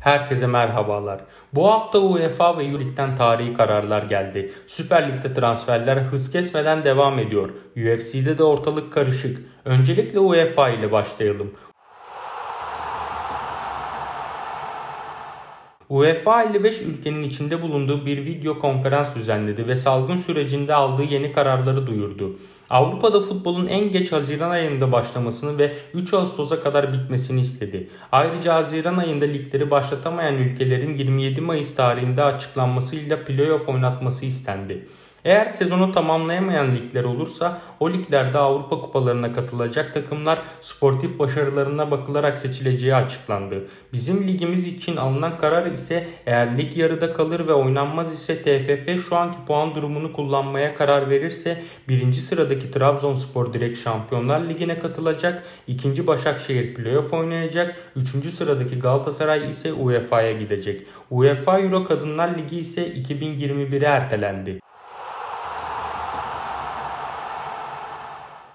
Herkese merhabalar. Bu hafta UEFA ve Euroleague'den tarihi kararlar geldi. Süper Lig'de transferler hız kesmeden devam ediyor. UFC'de de ortalık karışık. Öncelikle UEFA ile başlayalım. UEFA 55 ülkenin içinde bulunduğu bir video konferans düzenledi ve salgın sürecinde aldığı yeni kararları duyurdu. Avrupa'da futbolun en geç Haziran ayında başlamasını ve 3 Ağustos'a kadar bitmesini istedi. Ayrıca Haziran ayında ligleri başlatamayan ülkelerin 27 Mayıs tarihinde açıklanmasıyla playoff oynatması istendi. Eğer sezonu tamamlayamayan ligler olursa o liglerde Avrupa kupalarına katılacak takımlar sportif başarılarına bakılarak seçileceği açıklandı. Bizim ligimiz için alınan karar ise eğer lig yarıda kalır ve oynanmaz ise TFF şu anki puan durumunu kullanmaya karar verirse birinci sıradaki Trabzonspor direkt Şampiyonlar Ligi'ne katılacak, ikinci Başakşehir playoff oynayacak, üçüncü sıradaki Galatasaray ise UEFA'ya gidecek. UEFA Euro Kadınlar Ligi ise 2021'e ertelendi.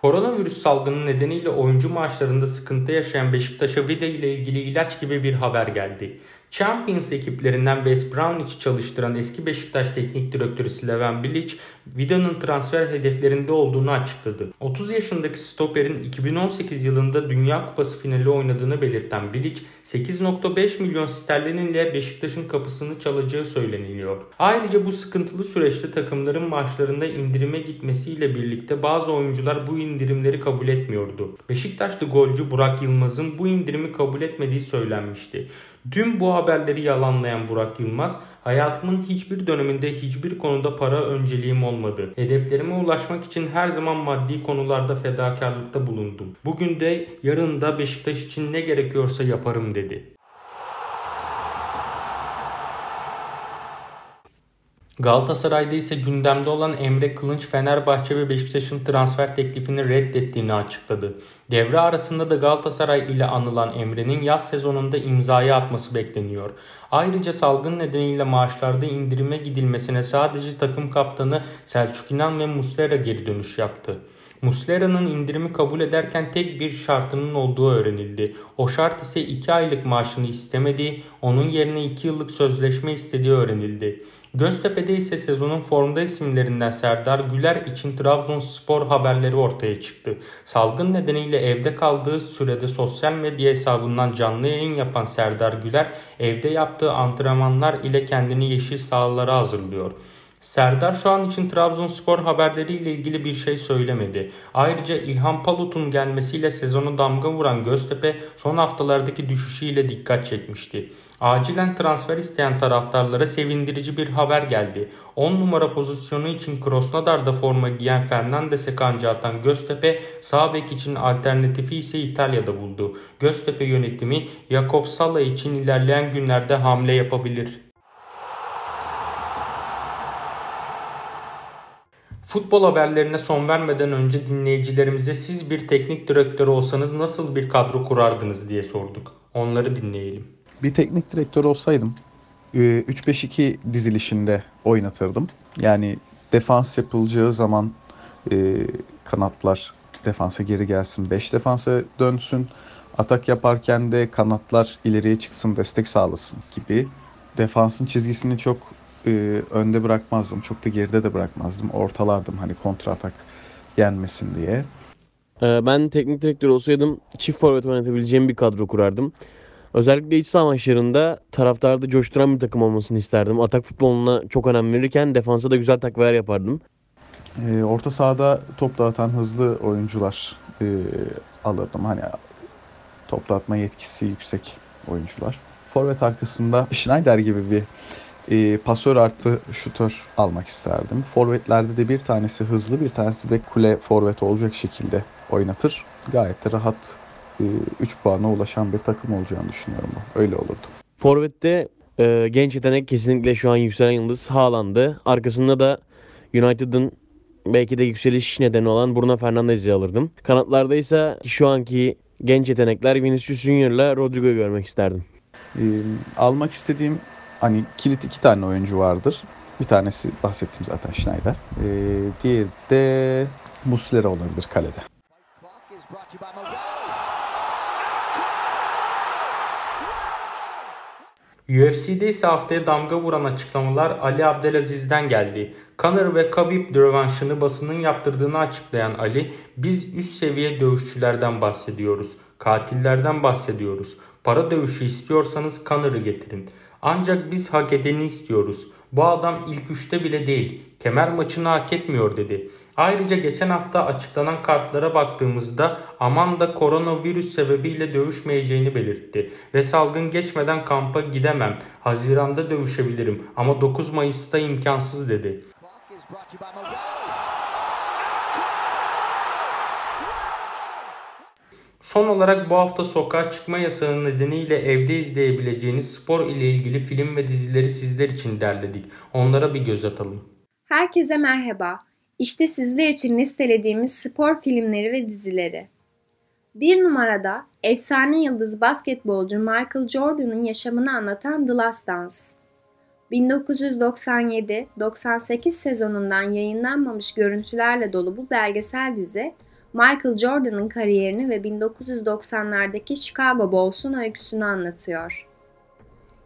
Koronavirüs salgını nedeniyle oyuncu maaşlarında sıkıntı yaşayan Beşiktaş'a Vida ile ilgili ilaç gibi bir haber geldi. Champions ekiplerinden Wes Brownwich'i çalıştıran eski Beşiktaş Teknik Direktörü Slaven Bilic, Vida'nın transfer hedeflerinde olduğunu açıkladı. 30 yaşındaki stoperin 2018 yılında Dünya Kupası finali oynadığını belirten Bilic, 8.5 milyon sterlininle Beşiktaş'ın kapısını çalacağı söyleniliyor. Ayrıca bu sıkıntılı süreçte takımların maaşlarında indirime gitmesiyle birlikte bazı oyuncular bu indirimleri kabul etmiyordu. Beşiktaşlı golcü Burak Yılmaz'ın bu indirimi kabul etmediği söylenmişti. Dün bu haberleri yalanlayan Burak Yılmaz, hayatımın hiçbir döneminde hiçbir konuda para önceliğim olmadı. Hedeflerime ulaşmak için her zaman maddi konularda fedakarlıkta bulundum. Bugün de yarın da Beşiktaş için ne gerekiyorsa yaparım dedi. Galatasaray'da ise gündemde olan Emre Kılınç Fenerbahçe ve Beşiktaş'ın transfer teklifini reddettiğini açıkladı. Devre arasında da Galatasaray ile anılan Emre'nin yaz sezonunda imzayı atması bekleniyor. Ayrıca salgın nedeniyle maaşlarda indirime gidilmesine sadece takım kaptanı Selçuk İnan ve Muslera geri dönüş yaptı. Muslera'nın indirimi kabul ederken tek bir şartının olduğu öğrenildi. O şart ise 2 aylık maaşını istemediği, onun yerine 2 yıllık sözleşme istediği öğrenildi. Göztepe'de ise sezonun formda isimlerinden Serdar Güler için Trabzonspor haberleri ortaya çıktı. Salgın nedeniyle evde kaldığı sürede sosyal medya hesabından canlı yayın yapan Serdar Güler evde yaptığı antrenmanlar ile kendini yeşil sahalara hazırlıyor. Serdar şu an için Trabzonspor haberleriyle ilgili bir şey söylemedi. Ayrıca İlhan Palut'un gelmesiyle sezonu damga vuran Göztepe son haftalardaki düşüşüyle dikkat çekmişti. Acilen transfer isteyen taraftarlara sevindirici bir haber geldi. 10 numara pozisyonu için Krosnodar'da forma giyen Fernandes'e kanca atan Göztepe sağ bek için alternatifi ise İtalya'da buldu. Göztepe yönetimi Jakob Sala için ilerleyen günlerde hamle yapabilir. Futbol haberlerine son vermeden önce dinleyicilerimize siz bir teknik direktör olsanız nasıl bir kadro kurardınız diye sorduk. Onları dinleyelim. Bir teknik direktör olsaydım 3-5-2 e, dizilişinde oynatırdım. Yani defans yapılacağı zaman kanatlar defansa geri gelsin, 5 defansa dönsün. Atak yaparken de kanatlar ileriye çıksın, destek sağlasın gibi. Defansın çizgisini çok e, önde bırakmazdım. Çok da geride de bırakmazdım. Ortalardım hani kontra atak yenmesin diye. Ee, ben teknik direktör olsaydım çift forvet oynatabileceğim bir kadro kurardım. Özellikle iç saha maçlarında taraftarda coşturan bir takım olmasını isterdim. Atak futboluna çok önem verirken defansa da güzel takviyeler yapardım. E, orta sahada top dağıtan hızlı oyuncular e, alırdım. Hani top dağıtma yetkisi yüksek oyuncular. Forvet arkasında Schneider gibi bir e, pasör artı şutör almak isterdim. Forvetlerde de bir tanesi hızlı bir tanesi de kule forvet olacak şekilde oynatır. Gayet de rahat e, 3 puana ulaşan bir takım olacağını düşünüyorum. Öyle olurdu. Forvet'te e, genç yetenek kesinlikle şu an yükselen yıldız Haaland'ı. Arkasında da United'ın belki de yükseliş nedeni olan Bruno Fernandes'i alırdım. Kanatlarda ise şu anki genç yetenekler Vinicius Junior'la Rodrigo'yu görmek isterdim. E, almak istediğim hani kilit iki tane oyuncu vardır. Bir tanesi bahsettiğim zaten Schneider. Ee, diğeri de Muslera olabilir kalede. UFC'de ise haftaya damga vuran açıklamalar Ali Abdelaziz'den geldi. Conor ve Khabib rövanşını basının yaptırdığını açıklayan Ali, biz üst seviye dövüşçülerden bahsediyoruz. Katillerden bahsediyoruz. Para dövüşü istiyorsanız Conor'ı getirin. Ancak biz hak edeni istiyoruz. Bu adam ilk üçte bile değil. Kemer maçını hak etmiyor dedi. Ayrıca geçen hafta açıklanan kartlara baktığımızda Amanda koronavirüs sebebiyle dövüşmeyeceğini belirtti. Ve salgın geçmeden kampa gidemem. Haziranda dövüşebilirim ama 9 Mayıs'ta imkansız dedi. Son olarak bu hafta sokağa çıkma yasağı nedeniyle evde izleyebileceğiniz spor ile ilgili film ve dizileri sizler için derledik. Onlara bir göz atalım. Herkese merhaba. İşte sizler için listelediğimiz spor filmleri ve dizileri. Bir numarada efsane yıldız basketbolcu Michael Jordan'ın yaşamını anlatan The Last Dance. 1997-98 sezonundan yayınlanmamış görüntülerle dolu bu belgesel dizi, Michael Jordan'ın kariyerini ve 1990'lardaki Chicago Bulls'un öyküsünü anlatıyor.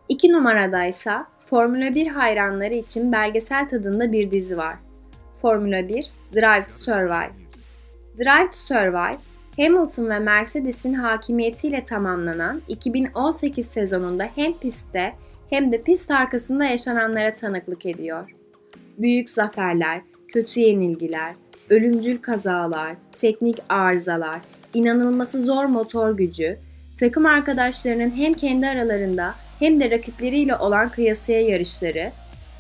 İki numarada ise Formula 1 hayranları için belgesel tadında bir dizi var. Formula 1 Drive to Survive. Drive to Survive, Hamilton ve Mercedes'in hakimiyetiyle tamamlanan 2018 sezonunda hem pistte hem de pist arkasında yaşananlara tanıklık ediyor. Büyük zaferler, kötü yenilgiler, ölümcül kazalar, teknik arızalar, inanılması zor motor gücü, takım arkadaşlarının hem kendi aralarında hem de rakipleriyle olan kıyasıya yarışları,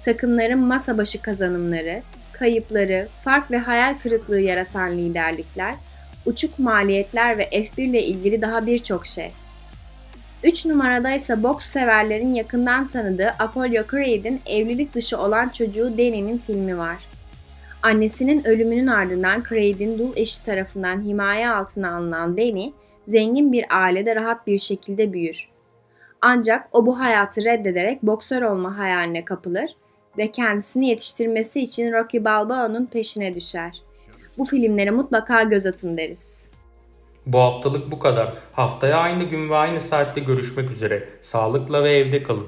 takımların masa başı kazanımları, kayıpları, fark ve hayal kırıklığı yaratan liderlikler, uçuk maliyetler ve F1 ile ilgili daha birçok şey. 3 numarada ise boks severlerin yakından tanıdığı Apollo Creed'in evlilik dışı olan çocuğu Danny'nin filmi var. Annesinin ölümünün ardından Creed'in dul eşi tarafından himaye altına alınan Danny, zengin bir ailede rahat bir şekilde büyür. Ancak o bu hayatı reddederek boksör olma hayaline kapılır ve kendisini yetiştirmesi için Rocky Balboa'nın peşine düşer. Bu filmlere mutlaka göz atın deriz. Bu haftalık bu kadar. Haftaya aynı gün ve aynı saatte görüşmek üzere. Sağlıkla ve evde kalın.